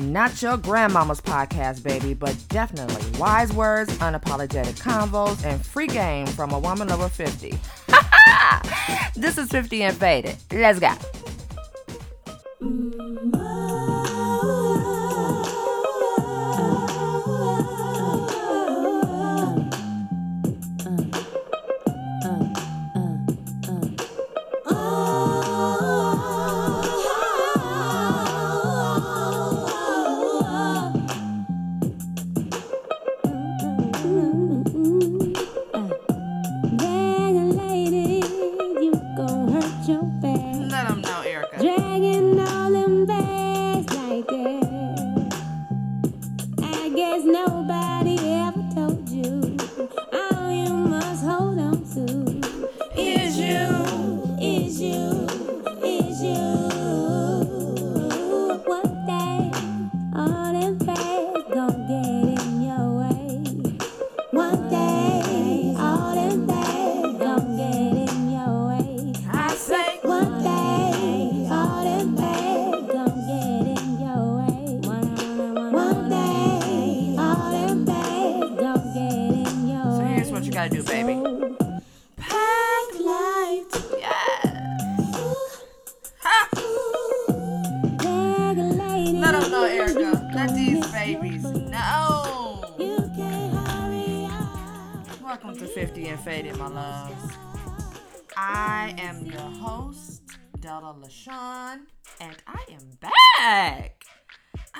Not your grandmama's podcast, baby, but definitely wise words, unapologetic convos, and free game from a woman over 50. this is 50 and Faded. Let's go.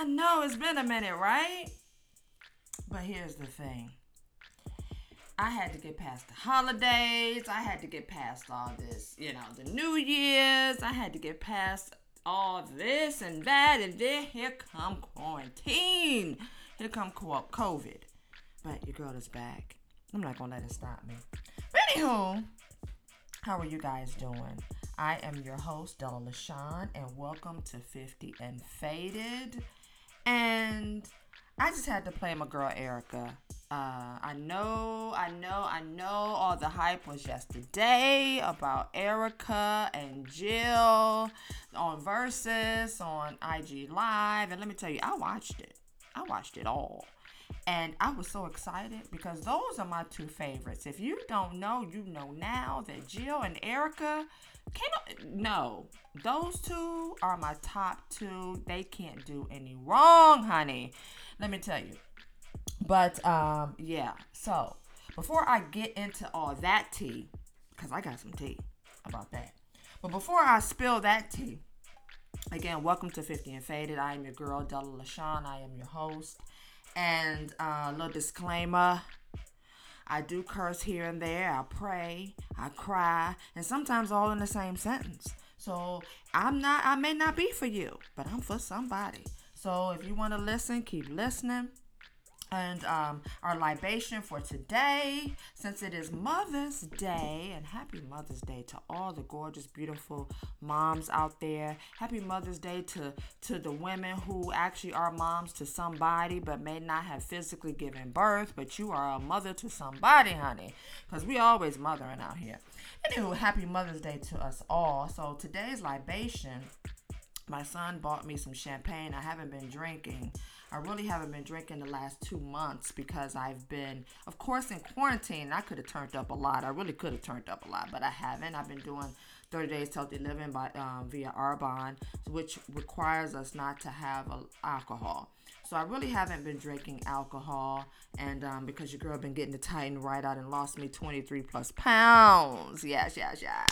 I know it's been a minute, right? But here's the thing. I had to get past the holidays. I had to get past all this, you know, the New Year's. I had to get past all this and that, and then here come quarantine. Here come COVID. But your girl is back. I'm not gonna let it stop me. But anywho, how are you guys doing? I am your host, Della LaShawn, and welcome to 50 and Faded. And I just had to play my girl Erykah. Uh, I know, I know, I know all the hype was yesterday about Erykah and Jill on Verzuz on IG Live. And let me tell you, I watched it. I watched it all. And I was so excited because those are my two favorites. If you don't know, you know now that Jill and Erykah can't no. Those two are my top two. They can't do any wrong, honey. Let me tell you. But um yeah. So before I get into all that tea, because I got some tea about that. But before I spill that tea, again, welcome to 50 and Faded. I am your girl, Della LaShawn. I am your host. And uh, a little disclaimer I do curse here and there. I pray, I cry, and sometimes all in the same sentence. So I'm not, I may not be for you, but I'm for somebody. So if you want to listen, keep listening. And um, our libation for today, since it is Mother's Day, and happy Mother's Day to all the gorgeous, beautiful moms out there. Happy Mother's Day to to the women who actually are moms to somebody, but may not have physically given birth, but you are a mother to somebody, honey, because we always mothering out here. Anywho, happy Mother's Day to us all. So today's libation my son bought me some champagne. I haven't been drinking. I really haven't been drinking the last two months because I've been, of course, in quarantine. I could have turned up a lot. I really could have turned up a lot, but I haven't. I've been doing 30 Days Healthy Living by um, via Arbonne, which requires us not to have a, alcohol. So I really haven't been drinking alcohol, and um, because your girl been getting the Titan right out and lost me 23 plus pounds. Yes, yes, yes,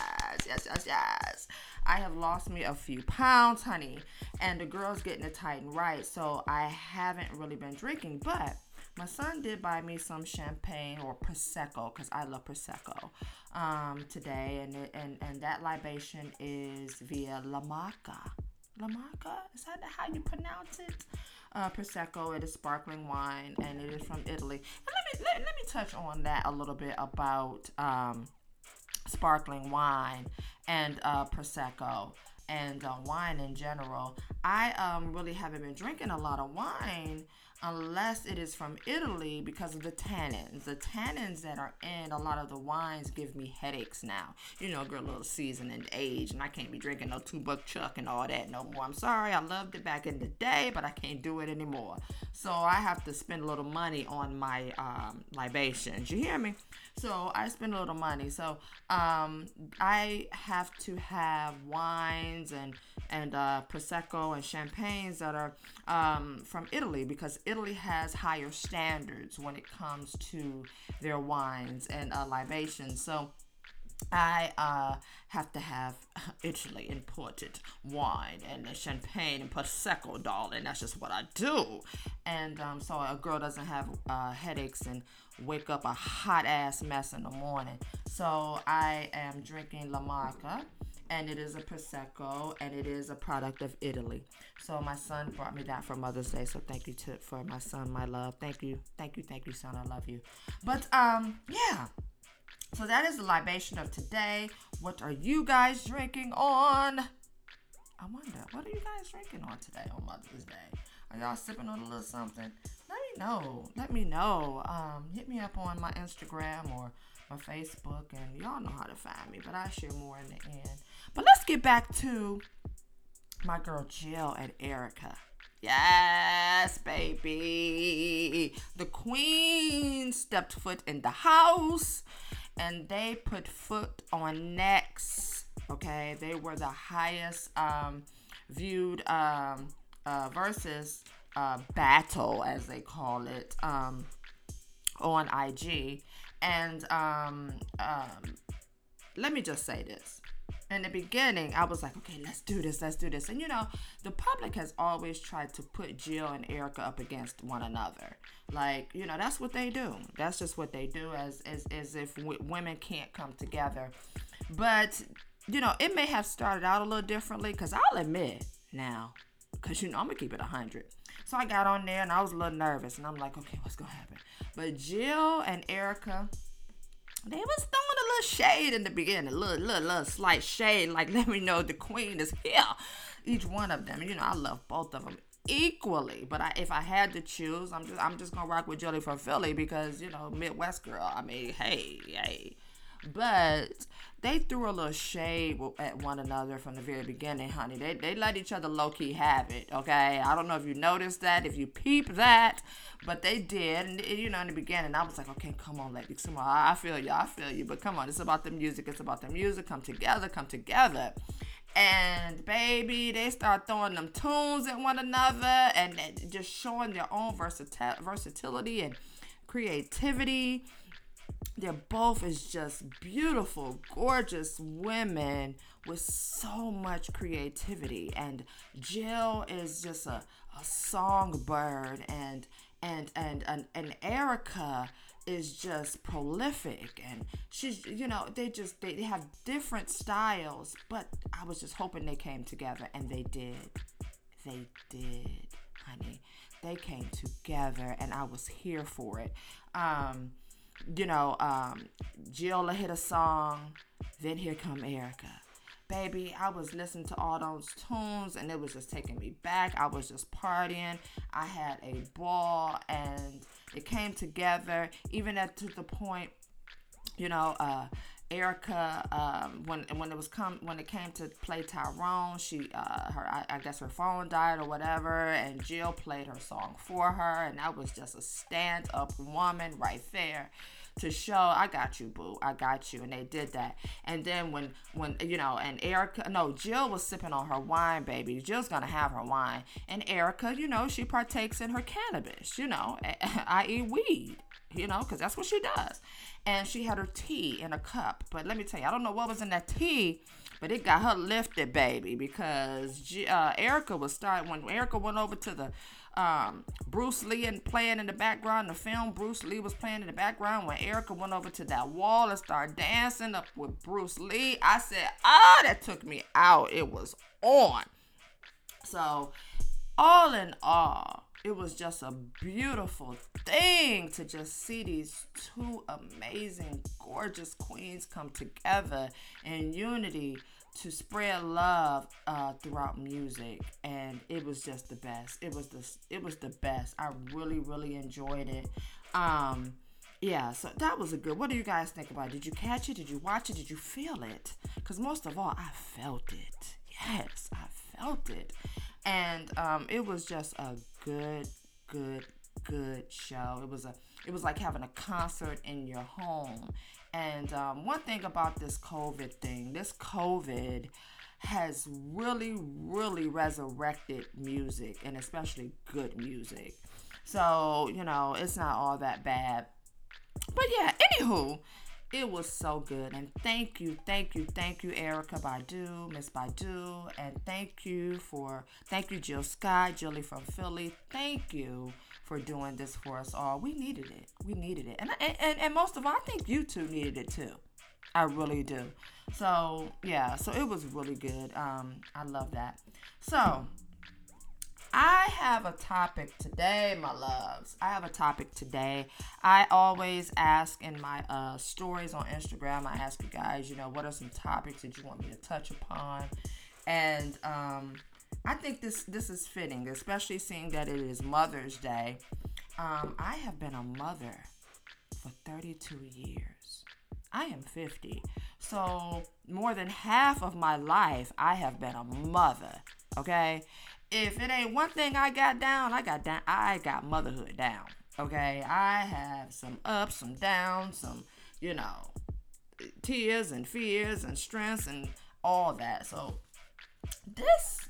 yes, yes, yes. I have lost me a few pounds, honey, and the girl's getting it tighten right. So I haven't really been drinking, but my son did buy me some champagne or prosecco because I love prosecco um, today, and it, and and that libation is via La Maca. La Maca is that how you pronounce it? Uh, prosecco. It is sparkling wine, and it is from Italy. And let me let, let me touch on that a little bit about um, sparkling wine and uh, prosecco. and uh, wine in general. I um, really haven't been drinking a lot of wine unless it is from Italy because of the tannins. The tannins that are in a lot of the wines give me headaches now. You know, girl, a little season and age, and I can't be drinking no two buck chuck and all that no more. I'm sorry, I loved it back in the day, but I can't do it anymore. So I have to spend a little money on my um, libations. You hear me? So I spend a little money. So um, I have to have wines and and uh, prosecco and champagnes that are um, from Italy because Italy has higher standards when it comes to their wines and uh, libations. So I uh, have to have Italy imported wine and champagne and prosecco, darling. That's just what I do. And um, so a girl doesn't have uh, headaches and wake up a hot ass mess in the morning. So I am drinking La Marca and it is a prosecco and it is a product of Italy. So my son brought me that for Mother's Day. So thank you to for my son, my love. Thank you, thank you, thank you, son. I love you. But um, yeah. So that is the libation of today. What are you guys drinking on? I wonder, what are you guys drinking on today on Mother's Day? Are y'all sipping on a little something? Let me know. Let me know. Um, hit me up on my Instagram or my Facebook, and y'all know how to find me. But I share more in the end. But let's get back to my girl Jill and Erykah. Yes, baby. The queen stepped foot in the house and they put foot on necks. Okay, they were the highest um, viewed um, uh, Verzuz uh, battle, as they call it, um, on IG. And um, um, let me just say this in the beginning, I was like, okay, let's do this, let's do this. And you know, the public has always tried to put Jill and Erykah up against one another. Like, you know, that's what they do. That's just what they do as as, as if w- women can't come together. But, you know, it may have started out a little differently because I'll admit now, because, you know, I'm to keep it 100. So I got on there and I was a little nervous and I'm like, okay, what's to happen? But Jill and Erykah, they was throwing a little shade in the beginning, a little, little, little slight shade, like let me know the queen is here. Each one of them, you know, I love both of them equally. But I, if I had to choose, I'm just, I'm just gonna rock with Jilly from Philly because you know, Midwest girl. I mean, hey, hey. But they threw a little shade at one another from the very beginning, honey. They, they let each other low key have it, okay? I don't know if you noticed that, if you peep that, but they did. And, you know, in the beginning, I was like, okay, come on, ladies, come on. I feel you, I feel you. But come on, it's about the music, it's about the music. Come together, come together. And baby, they start throwing them tunes at one another and just showing their own versati- versatility and creativity they're both is just beautiful, gorgeous women with so much creativity. And Jill is just a, a songbird and and and and, and Erykah is just prolific. And she's you know they just they, they have different styles but i was just hoping they came together and they did. They did honey. They came together and i was here for it. Um you know, um, Jill hit a song, then here come Erykah. Baby, I was listening to all those tunes and it was just taking me back. I was just partying. I had a ball and it came together, even at to the point, you know, uh, Erykah, um, when when it was come when it came to play Tyrone, she uh, her I, I, guess her phone died or whatever, and Jill played her song for her, and that was just a stand up woman right there to show I got you, boo, I got you, and they did that. And then when when you know, and Erykah, no, Jill was sipping on her wine, baby. Jill's gonna have her wine, and Erykah, you know, she partakes in her cannabis, you know, i.e. weed, you know, because that's what she does. And she had her tea in a cup, but let me tell you, I don't know what was in that tea. But it got her lifted, baby, because uh, Erykah was starting when Erykah went over to the um, Bruce Lee and playing in the background. The film Bruce Lee was playing in the background when Erykah went over to that wall and started dancing up with Bruce Lee. I said, oh, that took me out. It was on. So, all in all, it was just a beautiful thing to just see these two amazing, gorgeous queens come together in unity to spread love uh, throughout music, and it was just the best. It was the it was the best. I really really enjoyed it. Um, yeah, so that was a good. What do you guys think about? it? Did you catch it? Did you watch it? Did you feel it? Because most of all, I felt it. Yes, I felt it, and um, it was just a good, good, good show. It was a it was like having a concert in your home. And um, one thing about this COVID thing, this COVID has really, really resurrected music and especially good music. So, you know, it's not all that bad. But yeah, anywho, it was so good. And thank you, thank you, thank you, Erykah Badu, Miss Badu. And thank you for, thank you, Jill Scott, Jilly from Philly. Thank you for doing this for us all. We needed it. We needed it. And, and, and most of all, I think you two needed it too. I really do. So, yeah, so it was really good. Um, I love that. So, I have a topic today, my loves. I have a topic today. I always ask in my uh, stories on Instagram, I ask you guys, you know, what are some topics that you want me to touch upon? And um, I think this this is fitting, especially seeing that it is Mother's Day. Um, I have been a mother for 32 years. I am 50. So, more than half of my life, I have been a mother. Okay? If it ain't one thing I got down, I got down I got motherhood down. Okay? I have some ups, some downs, some, you know, tears and fears and strengths and all that. So, this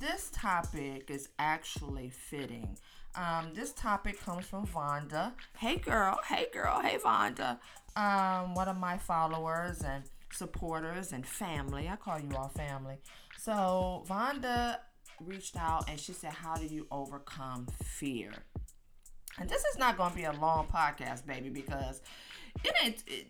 this topic is actually fitting. Um, this topic comes from Vonda. Hey girl, hey girl, hey Vonda. Um, one of my followers and supporters and family. I call you all family. So Vonda reached out and she said, How do you overcome fear? And this is not going to be a long podcast, baby, because it ain't. It,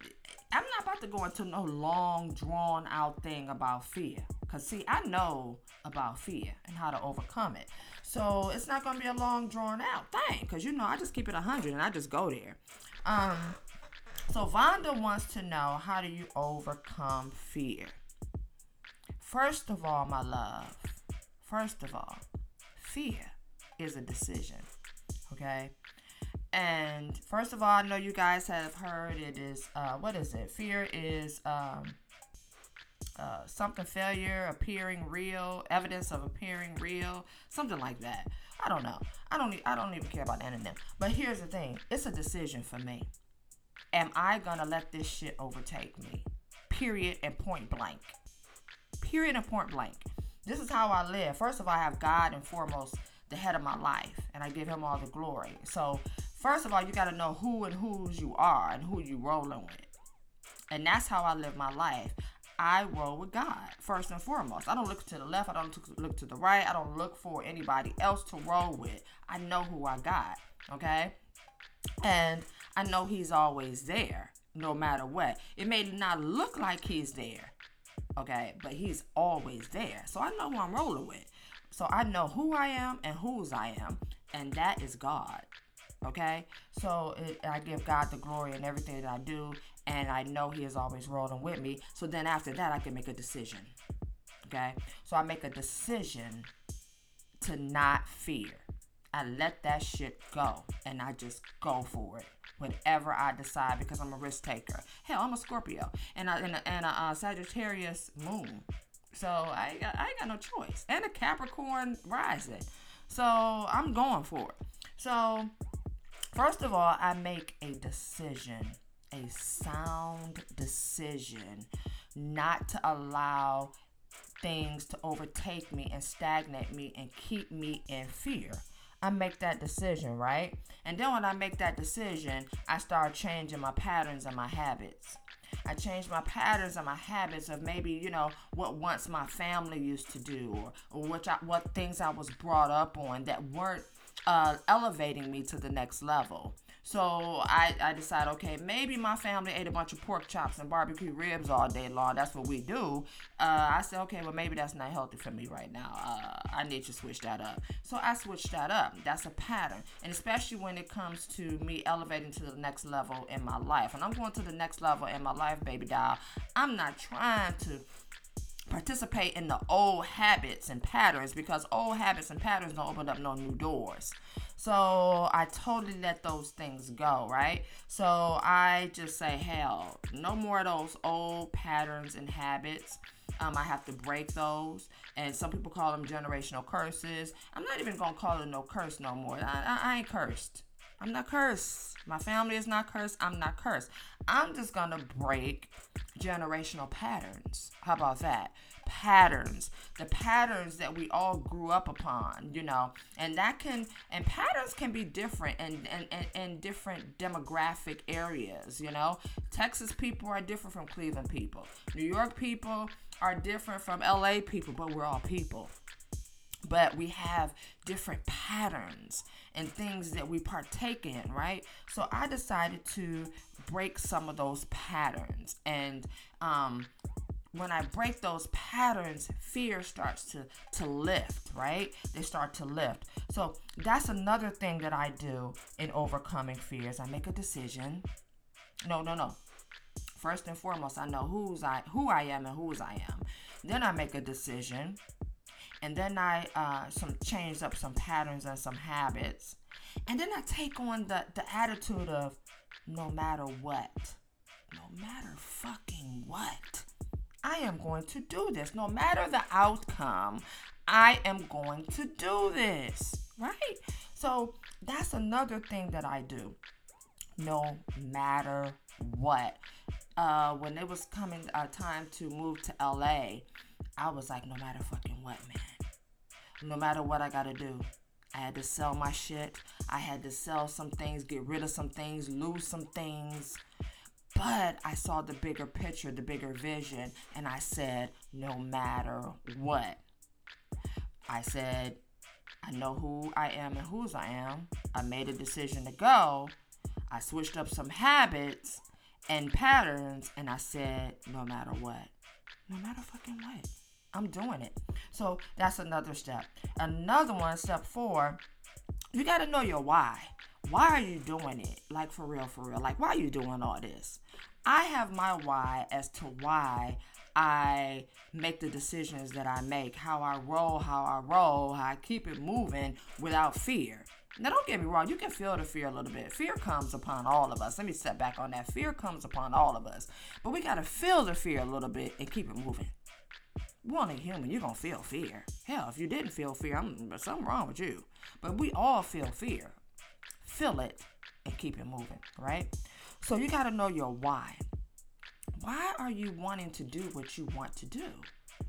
I'm not about to go into no long, drawn out thing about fear. Because, see, I know about fear and how to overcome it. So it's not going to be a long, drawn out thing. Because, you know, I just keep it 100 and I just go there. Um, so Vonda wants to know how do you overcome fear? First of all, my love, first of all, fear is a decision. Okay? And first of all, I know you guys have heard it is uh, what is it? Fear is um, uh, something failure appearing real, evidence of appearing real, something like that. I don't know. I don't. I don't even care about any of them. But here's the thing: it's a decision for me. Am I gonna let this shit overtake me? Period and point blank. Period and point blank. This is how I live. First of all, I have God and foremost the head of my life, and I give Him all the glory. So First of all, you got to know who and whose you are and who you rolling with. And that's how I live my life. I roll with God first and foremost. I don't look to the left. I don't look to the right. I don't look for anybody else to roll with. I know who I got. Okay. And I know He's always there no matter what. It may not look like He's there. Okay. But He's always there. So I know who I'm rolling with. So I know who I am and whose I am. And that is God. Okay, so it, I give God the glory in everything that I do, and I know He is always rolling with me. So then after that, I can make a decision. Okay, so I make a decision to not fear. I let that shit go, and I just go for it whatever I decide because I'm a risk taker. Hell, I'm a Scorpio and and a, and a uh, Sagittarius moon, so I got, I ain't got no choice, and a Capricorn rising, so I'm going for it. So First of all, I make a decision, a sound decision, not to allow things to overtake me and stagnate me and keep me in fear. I make that decision, right? And then when I make that decision, I start changing my patterns and my habits. I change my patterns and my habits of maybe, you know, what once my family used to do or, or which I, what things I was brought up on that weren't uh, elevating me to the next level. So I, I decided, okay, maybe my family ate a bunch of pork chops and barbecue ribs all day long. That's what we do. Uh, I said, okay, well, maybe that's not healthy for me right now. Uh, I need to switch that up. So I switched that up. That's a pattern. And especially when it comes to me elevating to the next level in my life. And I'm going to the next level in my life, baby doll. I'm not trying to participate in the old habits and patterns because old habits and patterns don't open up no new doors. So I totally let those things go, right? So I just say, hell, no more of those old patterns and habits. Um, I have to break those, and some people call them generational curses. I'm not even gonna call it no curse no more. I, I, I ain't cursed. I'm not cursed. My family is not cursed. I'm not cursed. I'm just gonna break generational patterns. How about that? Patterns, the patterns that we all grew up upon, you know, and that can, and patterns can be different in, in, in, in different demographic areas, you know. Texas people are different from Cleveland people, New York people are different from LA people, but we're all people but we have different patterns and things that we partake in, right? So I decided to break some of those patterns. And um, when I break those patterns, fear starts to, to lift, right? They start to lift. So that's another thing that I do in overcoming fears. I make a decision. No, no, no. First and foremost, I know who's I who I am and whose I am. Then I make a decision and then I uh, some change up some patterns and some habits, and then I take on the the attitude of no matter what, no matter fucking what, I am going to do this. No matter the outcome, I am going to do this. Right? So that's another thing that I do. No matter what. Uh, when it was coming uh, time to move to LA, I was like, no matter fucking what, man. No matter what I gotta do. I had to sell my shit. I had to sell some things, get rid of some things, lose some things. But I saw the bigger picture, the bigger vision, and I said, no matter what. I said, I know who I am and whose I am. I made a decision to go. I switched up some habits and patterns, and I said, no matter what. No matter fucking what. I'm doing it. So that's another step. Another one, step four, you got to know your why. Why are you doing it? Like for real, for real. Like, why are you doing all this? I have my why as to why I make the decisions that I make, how I roll, how I roll, how I keep it moving without fear. Now, don't get me wrong, you can feel the fear a little bit. Fear comes upon all of us. Let me step back on that. Fear comes upon all of us. But we got to feel the fear a little bit and keep it moving you are a human, you're gonna feel fear. Hell, if you didn't feel fear, I'm something wrong with you. But we all feel fear. Feel it and keep it moving, right? So you gotta know your why. Why are you wanting to do what you want to do?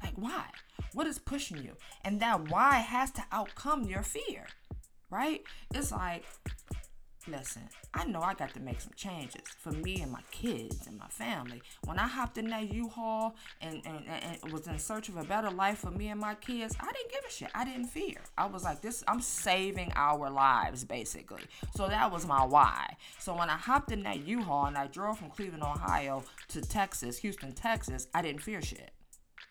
Like why? What is pushing you? And that why has to outcome your fear, right? It's like Listen, I know I got to make some changes for me and my kids and my family. When I hopped in that U-Haul and, and, and was in search of a better life for me and my kids, I didn't give a shit. I didn't fear. I was like, this, I'm saving our lives, basically. So that was my why. So when I hopped in that U-Haul and I drove from Cleveland, Ohio to Texas, Houston, Texas, I didn't fear shit.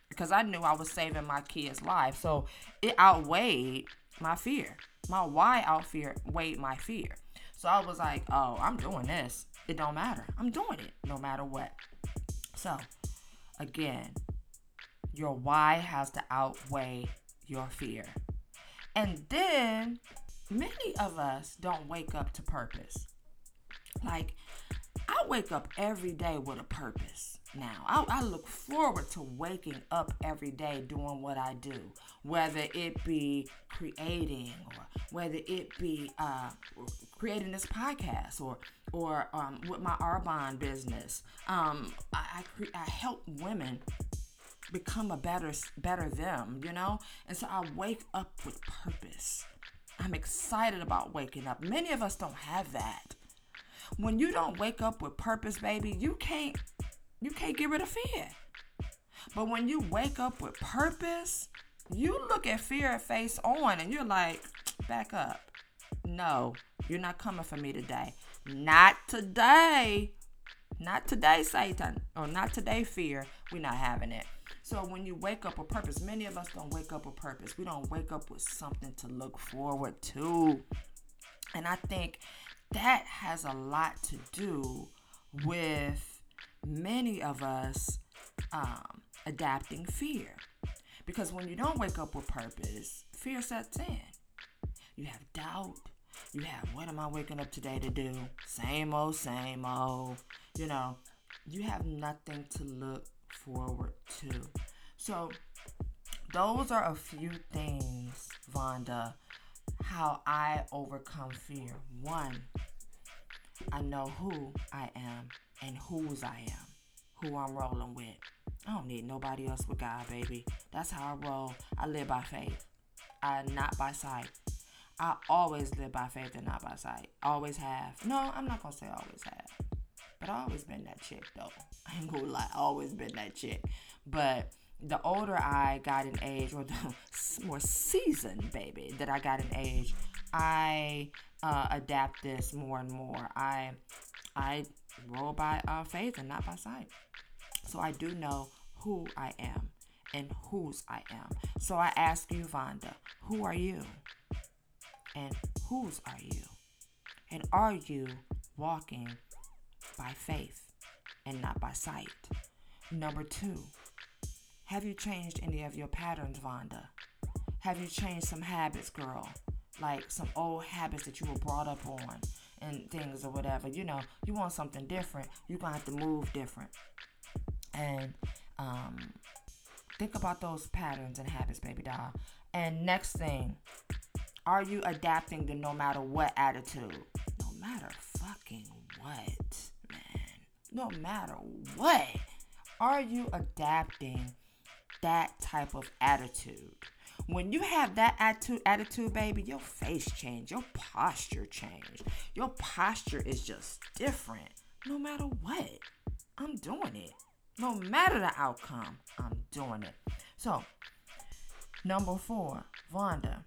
Because I knew I was saving my kids' life. So it outweighed my fear. My why outweighed my fear. So I was like, oh, I'm doing this. It don't matter. I'm doing it no matter what. So again, your why has to outweigh your fear. And then many of us don't wake up to purpose. Like, I wake up every day with a purpose now. I, I, look forward to waking up every day doing what I do, whether it be creating or whether it be uh, creating this podcast or or um, with my Arbonne business. Um, I, I, cre- I help women become a better better them, you know. And so I wake up with purpose. I'm excited about waking up. Many of us don't have that. When you don't wake up with purpose, baby, you can't you can't get rid of fear. But when you wake up with purpose, you look at fear face on and you're like, back up. No, you're not coming for me today. Not today. Not today, Satan. Or not today, fear. We're not having it. So when you wake up with purpose, many of us don't wake up with purpose. We don't wake up with something to look forward to. And I think that has a lot to do with many of us um, adapting fear. Because when you don't wake up with purpose, fear sets in. You have doubt. You have, what am I waking up today to do? Same old, same old. You know, you have nothing to look forward to. So, those are a few things, Vonda, how I overcome fear. One, I know who I am and whose I am, who I'm rolling with. I don't need nobody else but God, baby. That's how I roll. I live by faith. I not by sight. I always live by faith and not by sight. Always have. No, I'm not gonna say always have. But I always been that chick though. I ain't gonna lie, always been that chick. But the older I got in age, or the more seasoned baby that I got in age, I uh, adapt this more and more. I I roll by uh, faith and not by sight. So I do know who I am and whose I am. So I ask you, Vonda, who are you? And whose are you? And are you walking by faith and not by sight? Number two, have you changed any of your patterns, Vonda? Have you changed some habits, girl? Like some old habits that you were brought up on and things or whatever. You know, you want something different, you're going to have to move different. And um, think about those patterns and habits, baby doll. And next thing, are you adapting the no matter what attitude? No matter fucking what, man. No matter what. Are you adapting that type of attitude? When you have that attitude, attitude, baby, your face change, your posture change. Your posture is just different. No matter what, I'm doing it. No matter the outcome, I'm doing it. So, number four, Vonda,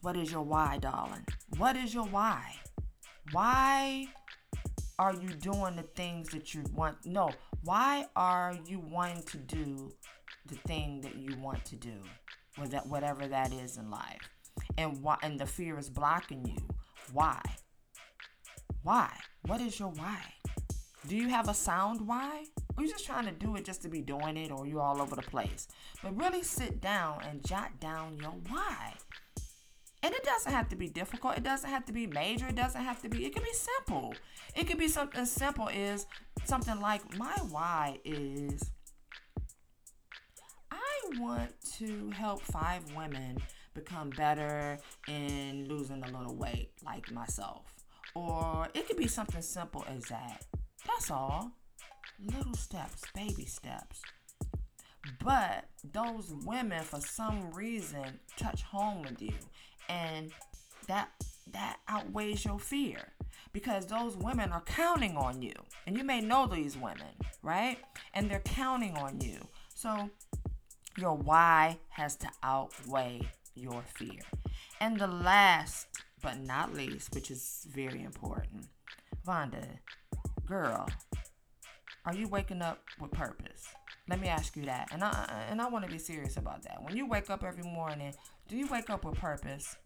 what is your why, darling? What is your why? Why are you doing the things that you want? No, why are you wanting to do the thing that you want to do? Was that whatever that is in life. And why and the fear is blocking you. Why? Why? What is your why? Do you have a sound why? Or you just trying to do it just to be doing it or you all over the place? But really sit down and jot down your why. And it doesn't have to be difficult. It doesn't have to be major. It doesn't have to be, it can be simple. It could be something simple is something like my why is want to help five women become better in losing a little weight, like myself. Or it could be something simple as that. That's all. Little steps, baby steps. But those women, for some reason, touch home with you, and that that outweighs your fear because those women are counting on you, and you may know these women, right? And they're counting on you. So your why has to outweigh your fear. And the last but not least, which is very important, Vonda, girl, are you waking up with purpose? Let me ask you that. And I and I want to be serious about that. When you wake up every morning, do you wake up with purpose?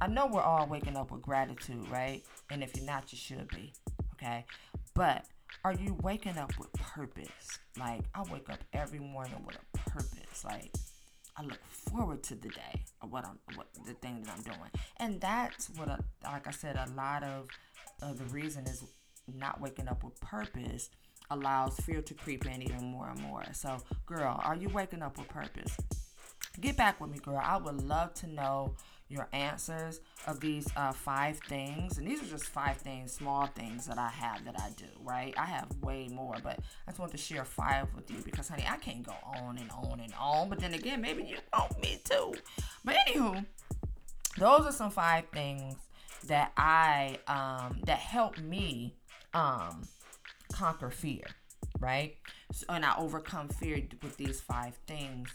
I know we're all waking up with gratitude, right? And if you're not, you should be. Okay? But are you waking up with purpose? Like I wake up every morning with a purpose. Like I look forward to the day of what I'm, what the thing that I'm doing, and that's what, a, like I said, a lot of uh, the reason is not waking up with purpose allows fear to creep in even more and more. So, girl, are you waking up with purpose? Get back with me, girl. I would love to know your answers of these uh, five things. And these are just five things, small things that I have that I do, right? I have way more, but I just want to share five with you because, honey, I can't go on and on and on. But then again, maybe you want me too. But anywho, those are some five things that I um that help me um conquer fear, right? So, and I overcome fear with these five things.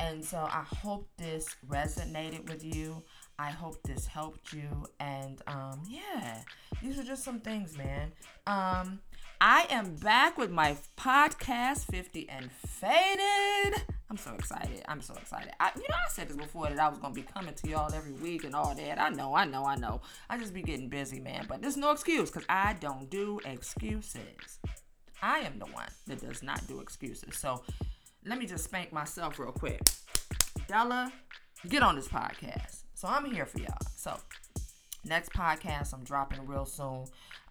And so I hope this resonated with you. I hope this helped you. And um, yeah, these are just some things, man. Um, I am back with my podcast 50 and Faded. I'm so excited. I'm so excited. I, you know, I said this before that I was gonna be coming to y'all every week and all that. I know, I know, I know. I just be getting busy, man. But there's no excuse because I don't do excuses. I am the one that does not do excuses. So let me just spank myself real quick. Della, get on this podcast. So I'm here for y'all. So next podcast I'm dropping real soon.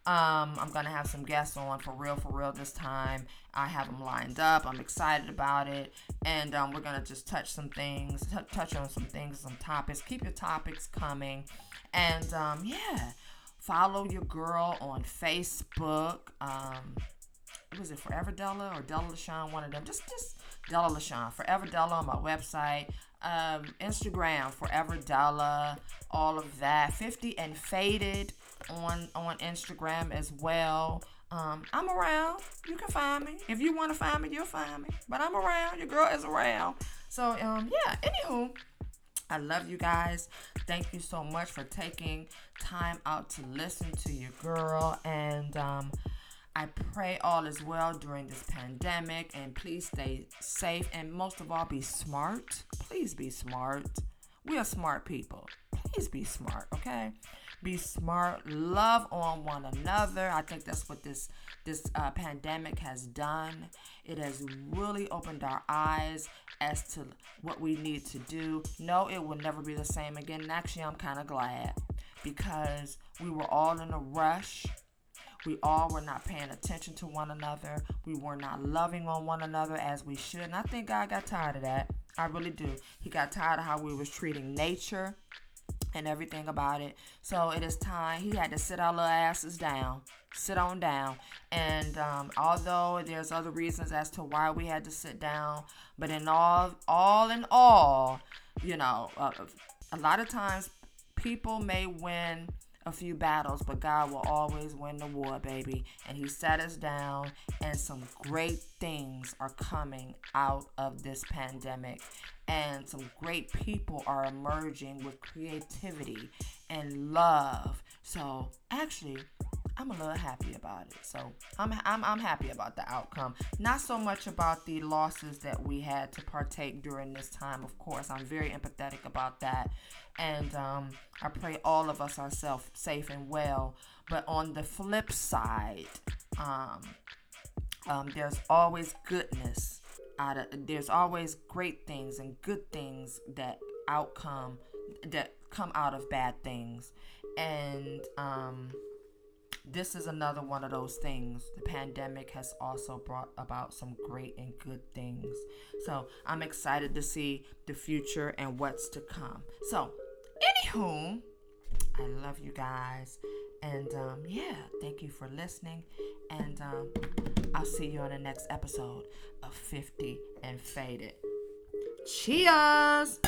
Um, I'm gonna have some guests on for real, for real this time. I have them lined up. I'm excited about it, and um, we're gonna just touch some things, t- touch on some things, some topics. Keep your topics coming, and um, yeah, follow your girl on Facebook. Um, was it Forever Della or Della LaShawn? One of them. Just, just Della LaShawn. Forever Della on my website. Um, Instagram, Forever Della. All of that. 50 and Faded on on Instagram as well. Um, I'm around. You can find me. If you want to find me, you'll find me. But I'm around. Your girl is around. So um, yeah. Anywho, I love you guys. Thank you so much for taking time out to listen to your girl. And um, I pray all is well during this pandemic. And please stay safe. And most of all, be smart. Please be smart. We are smart people. Please be smart, okay? Be smart. Love on one another. I think that's what this this uh, pandemic has done. It has really opened our eyes as to what we need to do. No, it will never be the same again. Actually, I'm kind of glad because we were all in a rush. We all were not paying attention to one another. We were not loving on one another as we should. And I think God got tired of that. I really do. He got tired of how we was treating nature and everything about it. So it is time. He had to sit our little asses down, sit on down. And um, although there's other reasons as to why we had to sit down, but in all, all in all, you know, uh, a lot of times people may win a few battles, but God will always win the war, baby. And He sat us down, and some great things are coming out of this pandemic. And some great people are emerging with creativity and love. So, actually, I'm a little happy about it. So I'm, I'm I'm happy about the outcome. Not so much about the losses that we had to partake during this time. Of course, I'm very empathetic about that, and um, I pray all of us are self safe and well. But on the flip side, um, um, there's always goodness out of there's always great things and good things that outcome that come out of bad things and um this is another one of those things. The pandemic has also brought about some great and good things. So I'm excited to see the future and what's to come. So, anywho, I love you guys. And um, yeah, thank you for listening. And um, I'll see you on the next episode of 50 and Faded. Cheers!